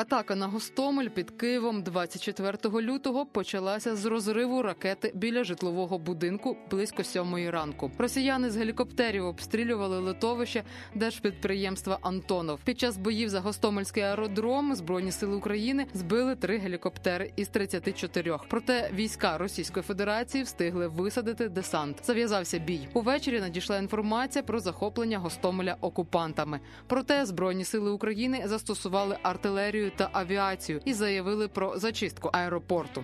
Атака на Гостомель під Києвом 24 лютого почалася з розриву ракети біля житлового будинку близько сьомої ранку. Росіяни з гелікоптерів обстрілювали литовище держпідприємства Антонов. Під час боїв за Гостомельський аеродром збройні сили України збили три гелікоптери із 34. Проте війська Російської Федерації встигли висадити десант. Зав'язався бій. Увечері надійшла інформація про захоплення Гостомеля окупантами. Проте збройні сили України застосували артилерію та авіацію і заявили про зачистку аеропорту.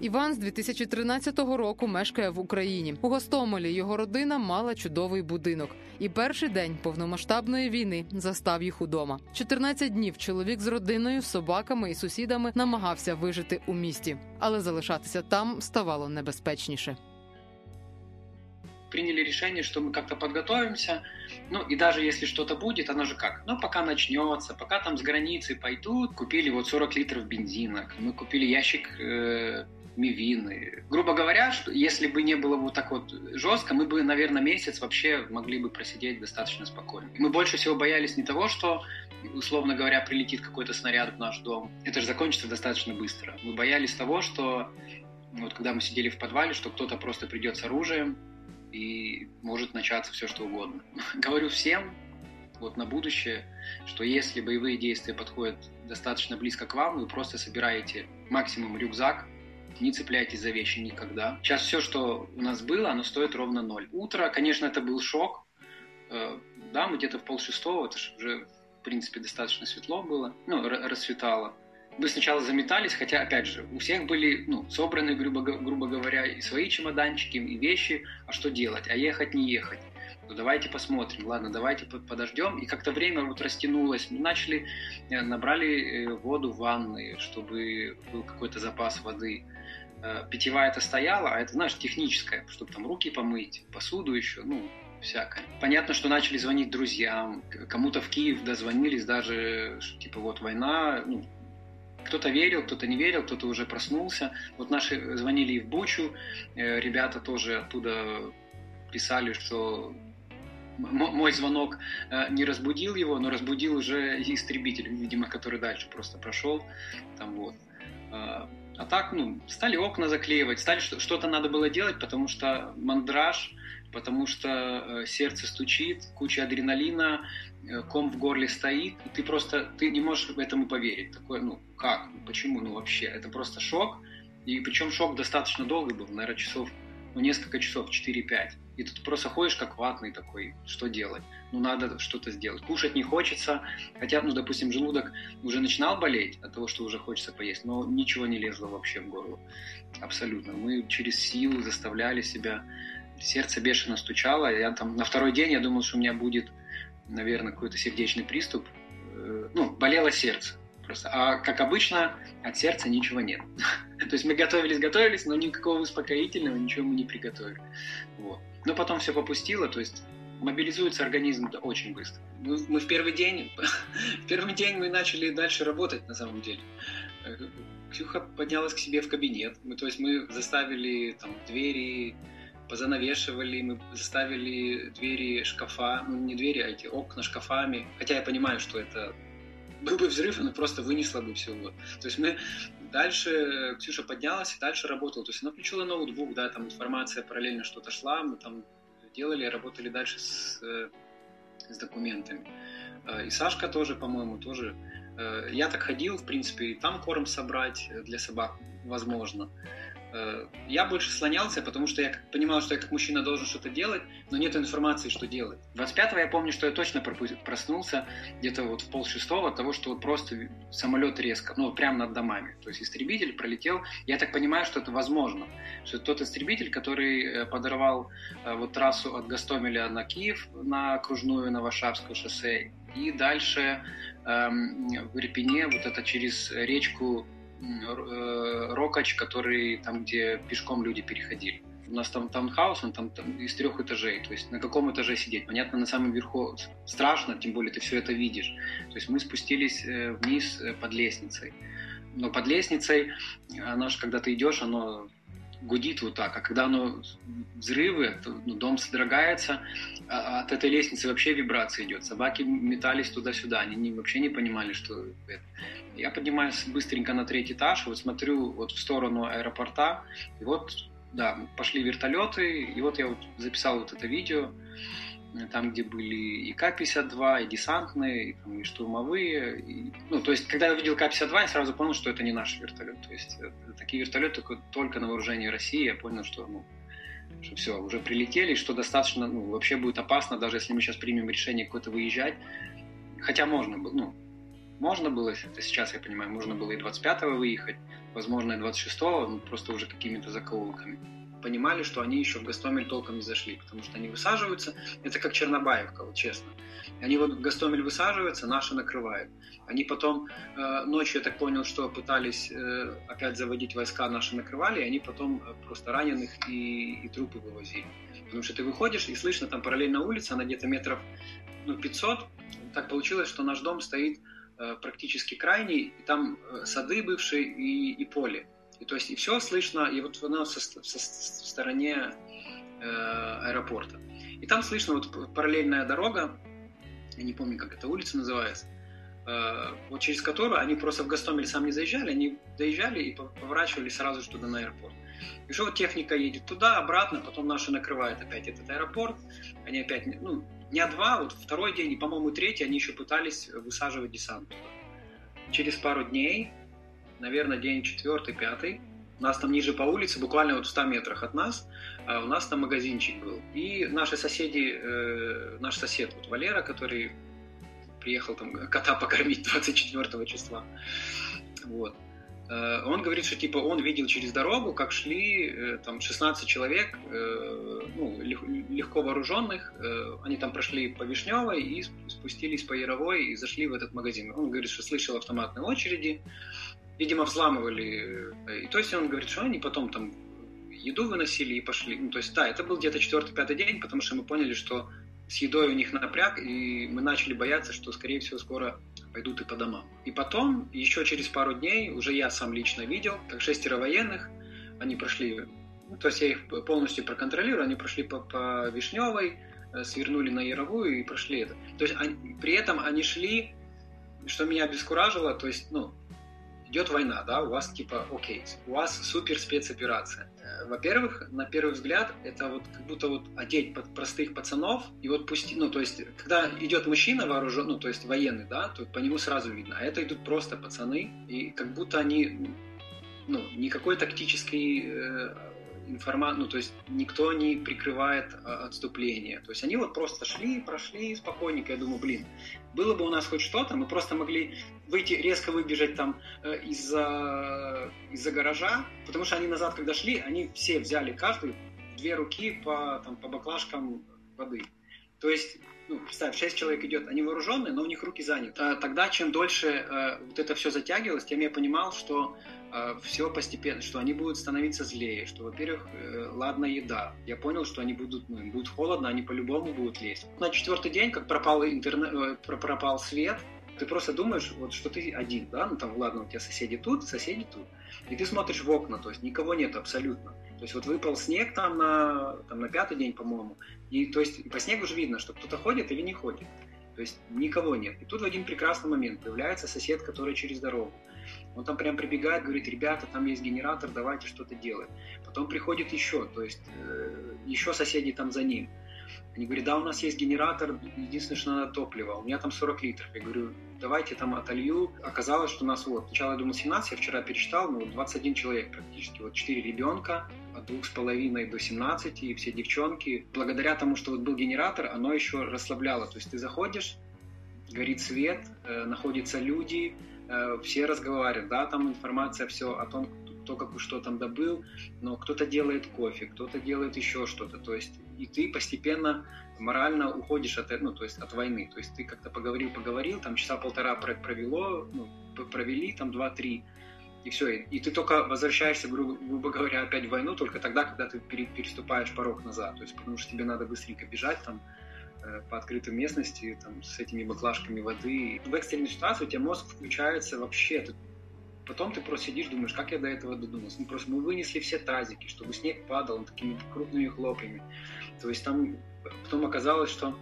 Іван з 2013 року мешкає в Україні. У Гостомелі його родина мала чудовий будинок, і перший день повномасштабної війни застав їх удома. 14 днів чоловік з родиною, собаками і сусідами намагався вижити у місті, але залишатися там ставало небезпечніше. приняли решение, что мы как-то подготовимся, ну и даже если что-то будет, оно же как, ну пока начнется, пока там с границы пойдут, купили вот 40 литров бензина, мы купили ящик э, мивины. Грубо говоря, что если бы не было вот так вот жестко, мы бы, наверное, месяц вообще могли бы просидеть достаточно спокойно. Мы больше всего боялись не того, что условно говоря, прилетит какой-то снаряд в наш дом. Это же закончится достаточно быстро. Мы боялись того, что вот когда мы сидели в подвале, что кто-то просто придет с оружием, и может начаться все что угодно. Говорю всем, вот на будущее, что если боевые действия подходят достаточно близко к вам, вы просто собираете максимум рюкзак, не цепляйтесь за вещи никогда. Сейчас все, что у нас было, оно стоит ровно ноль. Утро, конечно, это был шок. Э, да, мы где-то в полшестого, это же уже, в принципе, достаточно светло было, ну, расцветало мы сначала заметались, хотя, опять же, у всех были ну, собраны, грубо, грубо говоря, и свои чемоданчики, и вещи, а что делать, а ехать, не ехать. Ну, давайте посмотрим, ладно, давайте подождем. И как-то время вот растянулось. Мы начали, э, набрали э, воду в ванны, чтобы был какой-то запас воды. Э, питьевая это стояла, а это, знаешь, техническая, чтобы там руки помыть, посуду еще, ну, всякое. Понятно, что начали звонить друзьям, кому-то в Киев дозвонились даже, что, типа вот война, ну, кто-то верил, кто-то не верил, кто-то уже проснулся. Вот наши звонили и в Бучу, ребята тоже оттуда писали, что мой звонок э, не разбудил его, но разбудил уже истребитель, видимо, который дальше просто прошел. Там вот. А, а так, ну, стали окна заклеивать, стали что-то надо было делать, потому что мандраж, потому что э, сердце стучит, куча адреналина, э, ком в горле стоит, и ты просто, ты не можешь этому поверить. Такое, ну, как, почему, ну, вообще, это просто шок, и причем шок достаточно долгий был, наверное, часов, ну, несколько часов, 4-5. И тут просто ходишь как ватный такой, что делать? Ну, надо что-то сделать. Кушать не хочется, хотя, ну, допустим, желудок уже начинал болеть от того, что уже хочется поесть, но ничего не лезло вообще в горло. Абсолютно. Мы через силу заставляли себя сердце бешено стучало. Я там на второй день я думал, что у меня будет, наверное, какой-то сердечный приступ. Э, ну, болело сердце просто. А как обычно, от сердца ничего нет. То есть мы готовились, готовились, но никакого успокоительного ничего мы не приготовили. Вот. Но потом все попустило, то есть мобилизуется организм очень быстро. Мы, мы в первый день, в первый день мы начали дальше работать на самом деле. Ксюха поднялась к себе в кабинет. Мы, то есть мы заставили там двери, позанавешивали, мы заставили двери шкафа, ну не двери, а эти окна шкафами. Хотя я понимаю, что это был бы взрыв, она просто вынесла бы все. Вот. То есть мы дальше, Ксюша поднялась и дальше работала. То есть она включила ноутбук, да, там информация параллельно что-то шла, мы там делали, работали дальше с, э, с документами. Э, и Сашка тоже, по-моему, тоже. Э, я так ходил, в принципе, и там корм собрать для собак возможно. Э, я больше слонялся, потому что я понимал, что я как мужчина должен что-то делать, но нет информации, что делать. 25-го я помню, что я точно проснулся где-то вот в полшестого от того, что вот просто самолет резко, ну, прямо над домами. То есть истребитель пролетел. Я так понимаю, что это возможно. Что это тот истребитель, который э, подорвал э, вот трассу от Гастомеля на Киев, на окружную, на Варшавское шоссе, и дальше эм, в Ирпене, вот это через речку Рокач, который там, где пешком люди переходили. У нас там таунхаус, он там, там из трех этажей. То есть на каком этаже сидеть? Понятно, на самом верху страшно, тем более ты все это видишь. То есть мы спустились э, вниз э, под лестницей. Но под лестницей, оно же, когда ты идешь, оно гудит вот так, а когда оно взрывы, то, ну, дом содрогается, а, а от этой лестницы вообще вибрация идет. Собаки метались туда-сюда, они не, вообще не понимали, что это. Я поднимаюсь быстренько на третий этаж, вот смотрю вот в сторону аэропорта, и вот, да, пошли вертолеты, и вот я вот записал вот это видео, там, где были и К-52, и десантные, и, там, и штурмовые. И, ну, то есть, когда я увидел К-52, я сразу понял, что это не наш вертолет. То есть, это, такие вертолеты только, только на вооружении России. Я понял, что, ну, что все, уже прилетели, что достаточно, ну, вообще будет опасно, даже если мы сейчас примем решение какое-то выезжать. Хотя можно было, ну, можно было, это сейчас я понимаю, можно было и 25-го выехать, возможно, и 26-го, ну, просто уже какими-то закоулками понимали, что они еще в Гастомель толком не зашли, потому что они высаживаются, это как Чернобаевка, вот честно. Они вот в Гастомель высаживаются, наши накрывают. Они потом э, ночью, я так понял, что пытались э, опять заводить войска, наши накрывали, и они потом э, просто раненых и, и трупы вывозили. Потому что ты выходишь, и слышно, там параллельно улица, она где-то метров ну, 500. Так получилось, что наш дом стоит э, практически крайний, и там э, сады бывшие и, и поле. И то есть и все слышно, и вот оно со, со, со стороне э, аэропорта. И там слышно вот параллельная дорога, я не помню, как эта улица называется, э, вот через которую они просто в Гастомель сам не заезжали, они доезжали и поворачивали сразу же туда на аэропорт. И что вот техника едет туда, обратно, потом наши накрывают опять этот аэропорт, они опять, ну, дня два, вот второй день и, по-моему, третий, они еще пытались высаживать десант. Через пару дней наверное, день четвертый, пятый. У нас там ниже по улице, буквально вот в 100 метрах от нас, а у нас там магазинчик был. И наши соседи, э, наш сосед вот Валера, который приехал там кота покормить 24 числа, вот, э, он говорит, что типа он видел через дорогу, как шли э, там 16 человек, ну, легко вооруженных, они там прошли по Вишневой и спустились по Яровой и зашли в этот магазин. Он говорит, что слышал автоматные очереди, видимо, взламывали. И то есть он говорит, что они потом там еду выносили и пошли. Ну, то есть, да, это был где-то четвертый-пятый день, потому что мы поняли, что с едой у них напряг, и мы начали бояться, что, скорее всего, скоро пойдут и по домам. И потом, еще через пару дней, уже я сам лично видел, как шестеро военных, они прошли, ну, то есть я их полностью проконтролирую, они прошли по, по Вишневой, э, свернули на Яровую и прошли это. То есть они, при этом они шли, что меня обескуражило, то есть, ну, идет война, да, у вас типа, окей, у вас супер спецоперация. Э, во-первых, на первый взгляд, это вот как будто вот одеть под простых пацанов и вот пусти, ну, то есть, когда идет мужчина вооруженный, ну, то есть военный, да, то по нему сразу видно, а это идут просто пацаны, и как будто они, ну, никакой тактической э, информа... ну, то есть никто не прикрывает а, отступление. То есть они вот просто шли, прошли спокойненько. Я думаю, блин, было бы у нас хоть что-то, мы просто могли выйти, резко выбежать там э, из-за из гаража, потому что они назад, когда шли, они все взяли каждый две руки по, там, по баклажкам воды. То есть ну, представь, шесть человек идет, они вооруженные, но у них руки заняты. А тогда, чем дольше э, вот это все затягивалось, тем я понимал, что э, все постепенно, что они будут становиться злее, что, во-первых, э, ладно еда. Я понял, что они будут, ну, им будет холодно, они по-любому будут лезть. На четвертый день, как пропал, интернет, э, пропал свет, ты просто думаешь, вот что ты один, да, ну там, ладно, у тебя соседи тут, соседи тут. И ты смотришь в окна, то есть никого нет абсолютно. То есть вот выпал снег там на, там на пятый день, по-моему, и то есть по снегу же видно, что кто-то ходит или не ходит. То есть никого нет. И тут в один прекрасный момент появляется сосед, который через дорогу. Он там прям прибегает, говорит, ребята, там есть генератор, давайте что-то делать. Потом приходит еще, то есть э, еще соседи там за ним. Они говорят, да, у нас есть генератор, единственное, что надо топливо. У меня там 40 литров. Я говорю, давайте там отолью. Оказалось, что у нас вот, сначала я думал 17, я вчера пересчитал, ну, 21 человек практически. Вот 4 ребенка, от двух с половиной до 17, и все девчонки. Благодаря тому, что вот был генератор, оно еще расслабляло. То есть ты заходишь, горит свет, э, находятся люди, э, все разговаривают, да, там информация все о том, кто как что там добыл, но кто-то делает кофе, кто-то делает еще что-то, то есть и ты постепенно морально уходишь от, ну, то есть от войны, то есть ты как-то поговорил, поговорил, там часа полтора провело, ну, провели, там два-три, и все, и, и ты только возвращаешься, грубо, грубо говоря, опять в войну только тогда, когда ты переступаешь порог назад, то есть потому что тебе надо быстренько бежать там, Э, по открытой местности, там, с этими баклажками воды. В экстренной ситуации у тебя мозг включается вообще. Ты, потом ты просто сидишь, думаешь, как я до этого додумался. Ну, просто мы вынесли все тазики, чтобы снег падал он такими крупными хлопьями. То есть там потом оказалось, что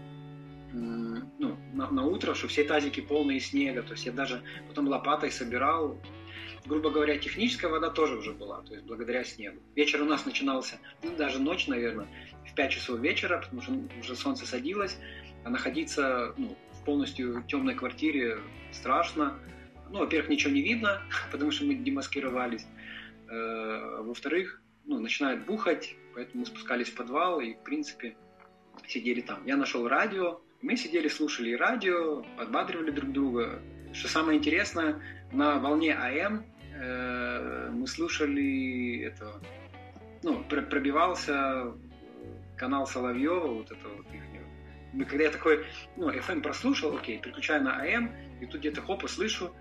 ну, на, на утро, что все тазики полные снега. То есть я даже потом лопатой собирал, грубо говоря, техническая вода тоже уже была, то есть благодаря снегу. Вечер у нас начинался, ну, даже ночь, наверное, в 5 часов вечера, потому что уже солнце садилось, а находиться ну, в полностью темной квартире страшно. Ну, во-первых, ничего не видно, потому что мы демаскировались. Э, во-вторых, ну, начинает бухать, поэтому мы спускались в подвал и, в принципе, сидели там. Я нашел радио, мы сидели, слушали радио, подбадривали друг друга. Что самое интересное, на волне АМ э, мы слушали это, ну, пробивался канал Соловьева, вот это вот их. Когда я такой, ну, FM прослушал, окей, переключаю на AM, и тут где-то хоп, и слышу,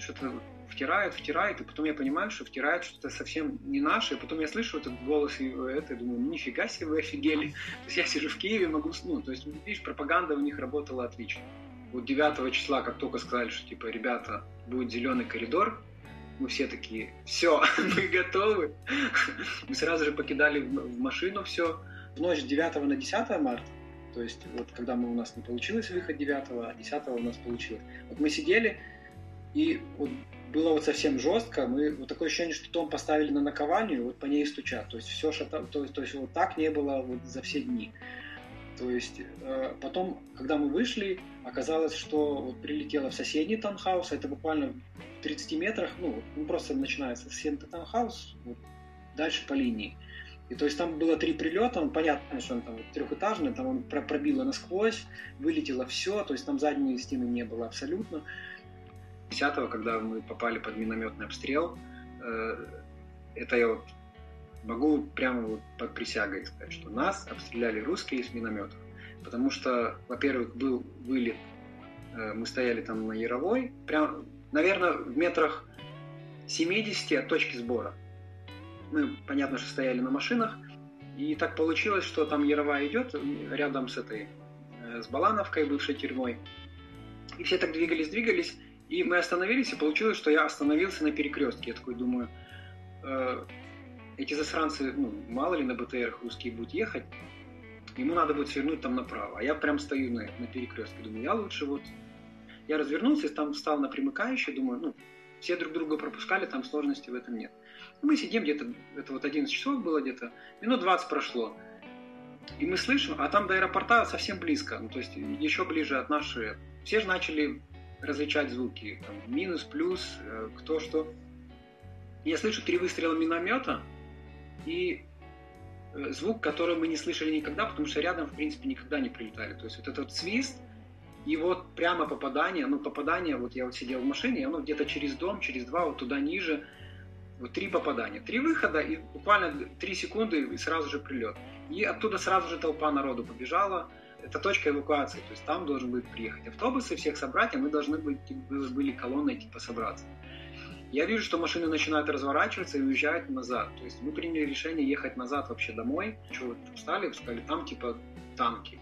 что-то втирает, втирает, и потом я понимаю, что втирает что-то совсем не наше, и потом я слышу этот голос, и это, и думаю, ну, нифига себе, вы офигели. То есть я сижу в Киеве, могу, ну, то есть, видишь, пропаганда у них работала отлично. Вот 9 числа, как только сказали, что, типа, ребята, будет зеленый коридор, мы все такие, все, мы готовы. Мы сразу же покидали в машину все, в ночь с 9 на 10 марта, то есть вот когда мы, у нас не получилось выехать 9, а 10 у нас получилось. Вот мы сидели, и вот было вот совсем жестко, мы вот такое ощущение, что дом поставили на наковальню, вот по ней стучат. То есть все шата, то, то есть вот так не было вот за все дни. То есть э, потом, когда мы вышли, оказалось, что вот прилетело в соседний таунхаус, это буквально в 30 метрах, ну, ну просто начинается соседний таунхаус, вот, дальше по линии. И то есть там было три прилета, он, понятно, что он там вот, трехэтажный, там он пробило насквозь, вылетело все, то есть там задней стены не было абсолютно. 10 когда мы попали под минометный обстрел, э, это я вот могу прямо вот под присягой сказать, что нас обстреляли русские из минометов. Потому что, во-первых, был вылет, э, мы стояли там на Яровой, прям, наверное, в метрах 70 от точки сбора мы, понятно, что стояли на машинах, и так получилось, что там Яровая идет рядом с этой, э, с Балановкой, бывшей тюрьмой. И все так двигались, двигались, и мы остановились, и получилось, что я остановился на перекрестке. Я такой думаю, э, эти засранцы, ну, мало ли на БТР русские будут ехать, ему надо будет свернуть там направо. А я прям стою на, на перекрестке, думаю, я лучше вот... Я развернулся, там встал на примыкающий, думаю, ну, все друг друга пропускали, там сложности в этом нет. Мы сидим где-то, это вот 11 часов было где-то, минут 20 прошло. И мы слышим, а там до аэропорта совсем близко, ну, то есть еще ближе от нашей. Все же начали различать звуки, там, минус, плюс, э, кто что. Я слышу три выстрела миномета и э, звук, который мы не слышали никогда, потому что рядом, в принципе, никогда не прилетали. То есть вот этот свист, и вот прямо попадание, ну попадание, вот я вот сидел в машине, и оно где-то через дом, через два, вот туда ниже, вот три попадания, три выхода, и буквально три секунды, и сразу же прилет. И оттуда сразу же толпа народу побежала. Это точка эвакуации, то есть там должен быть приехать автобусы, всех собрать, а мы должны быть, были колонной типа собраться. Я вижу, что машины начинают разворачиваться и уезжают назад. То есть мы приняли решение ехать назад вообще домой. Что вот встали, сказали, там типа танки.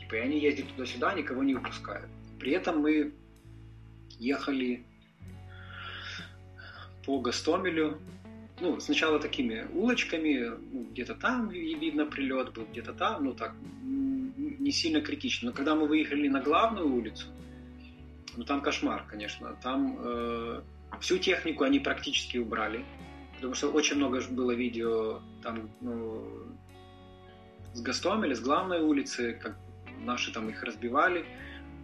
Типа, и они ездят туда-сюда, никого не выпускают. При этом мы ехали по Гастомелю. Ну, сначала такими улочками, ну, где-то там видно прилет был, где-то там, ну так, не сильно критично. Но когда мы выехали на главную улицу, ну там кошмар, конечно. Там э, всю технику они практически убрали, потому что очень много было видео там ну, с Гастомеля, с главной улицы, как наши там их разбивали.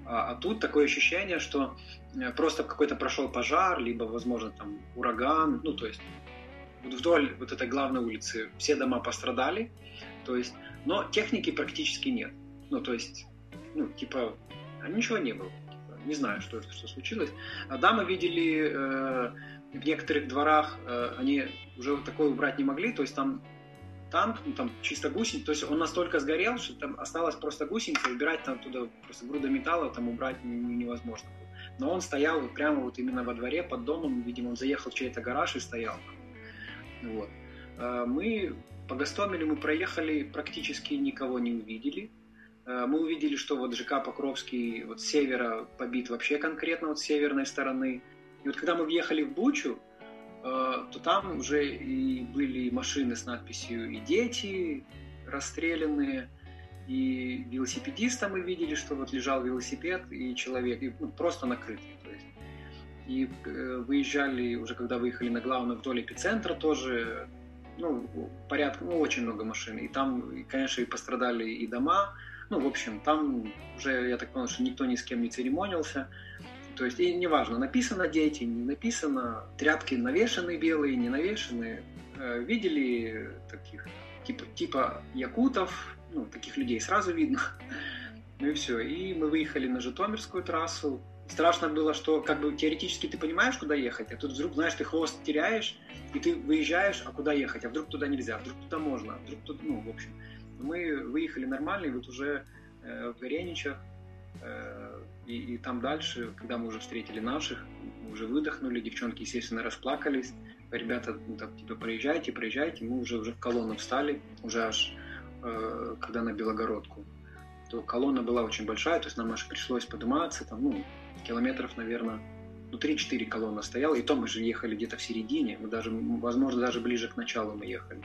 А, а тут такое ощущение, что э, просто какой-то прошел пожар, либо, возможно, там ураган, ну, то есть вот вдоль вот этой главной улицы все дома пострадали, то есть, но техники практически нет. Ну, то есть, ну, типа, а ничего не было. не знаю, что, что случилось. А да, видели э, в некоторых дворах, э, они уже такое убрать не могли, то есть там танк, ну, там чисто гусеница, то есть он настолько сгорел, что там осталось просто гусеница, убирать там туда просто груда металла там убрать невозможно. Но он стоял прямо вот именно во дворе под домом, видимо, он заехал в чей-то гараж и стоял. Вот. Э, мы по Гастомелю мы проехали, практически никого не увидели. Э, мы увидели, что вот ЖК Покровский вот с севера побит вообще конкретно вот с северной стороны. И вот когда мы въехали в Бучу, э, то там уже и были машины с надписью «И дети расстрелянные», и велосипедиста мы видели, что вот лежал велосипед и человек, и, ну, просто накрытый. И э, выезжали, уже когда выехали на главную вдоль эпицентра тоже, ну, порядка, ну, очень много машин. И там, конечно, и пострадали и дома. Ну, в общем, там уже, я так понял, что никто ни с кем не церемонился. То есть, и неважно, написано дети, не написано, тряпки навешаны белые, не навешаны. Э, видели таких, типа, типа якутов, ну, таких людей сразу видно. Ну и все. И мы выехали на Житомирскую трассу. Страшно было, что как бы теоретически ты понимаешь, куда ехать, а тут вдруг, знаешь, ты хвост теряешь, и ты выезжаешь, а куда ехать, а вдруг туда нельзя, а вдруг туда можно, а вдруг тут, ну, в общем. Мы выехали нормально, и вот уже э, в Гореничах, э, и, и там дальше, когда мы уже встретили наших, мы уже выдохнули, девчонки, естественно, расплакались. Ребята, ну, так, типа, проезжайте, проезжайте. Мы уже, уже в колонну встали, уже аж э, когда на Белогородку. То колонна была очень большая, то есть нам аж пришлось подниматься, там, ну, километров, наверное, ну, 3-4 колонны стояла, и то мы же ехали где-то в середине, мы даже, возможно, даже ближе к началу мы ехали.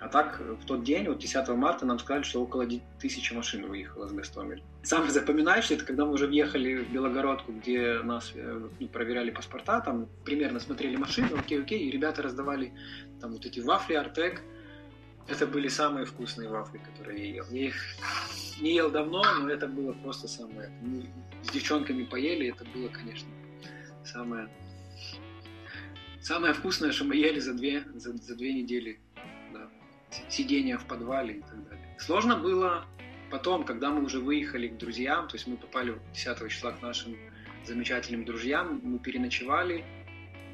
А так, в тот день, вот 10 марта, нам сказали, что около тысячи машин выехало с Гастомель. Самое запоминающее, это когда мы уже въехали в Белогородку, где нас э, ну, проверяли паспорта, там примерно смотрели машины, окей, окей, и ребята раздавали там вот эти вафли Артек. Это были самые вкусные вафли, которые я ел. Я их не ел давно, но это было просто самое... Мы с девчонками поели, это было, конечно, самое... Самое вкусное, что мы ели за две, за, за две недели сидения в подвале и так далее. Сложно было потом, когда мы уже выехали к друзьям, то есть мы попали 10 числа к нашим замечательным друзьям, мы переночевали,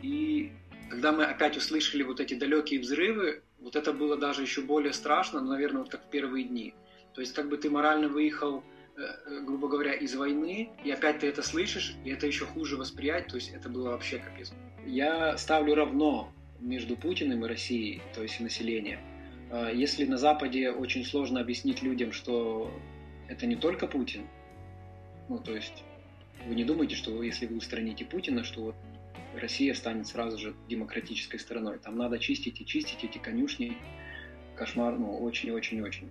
и когда мы опять услышали вот эти далекие взрывы, вот это было даже еще более страшно, но, наверное, вот как в первые дни. То есть как бы ты морально выехал, э, э, грубо говоря, из войны, и опять ты это слышишь, и это еще хуже восприять, то есть это было вообще капец. Я ставлю равно между Путиным и Россией, то есть населением. А, если на Западе очень сложно объяснить людям, что это не только Путин, ну, то есть вы не думаете, что если вы устраните Путина, что вот Россия станет сразу же демократической страной. Там надо чистить и чистить эти конюшни. Кошмар, ну, очень-очень-очень.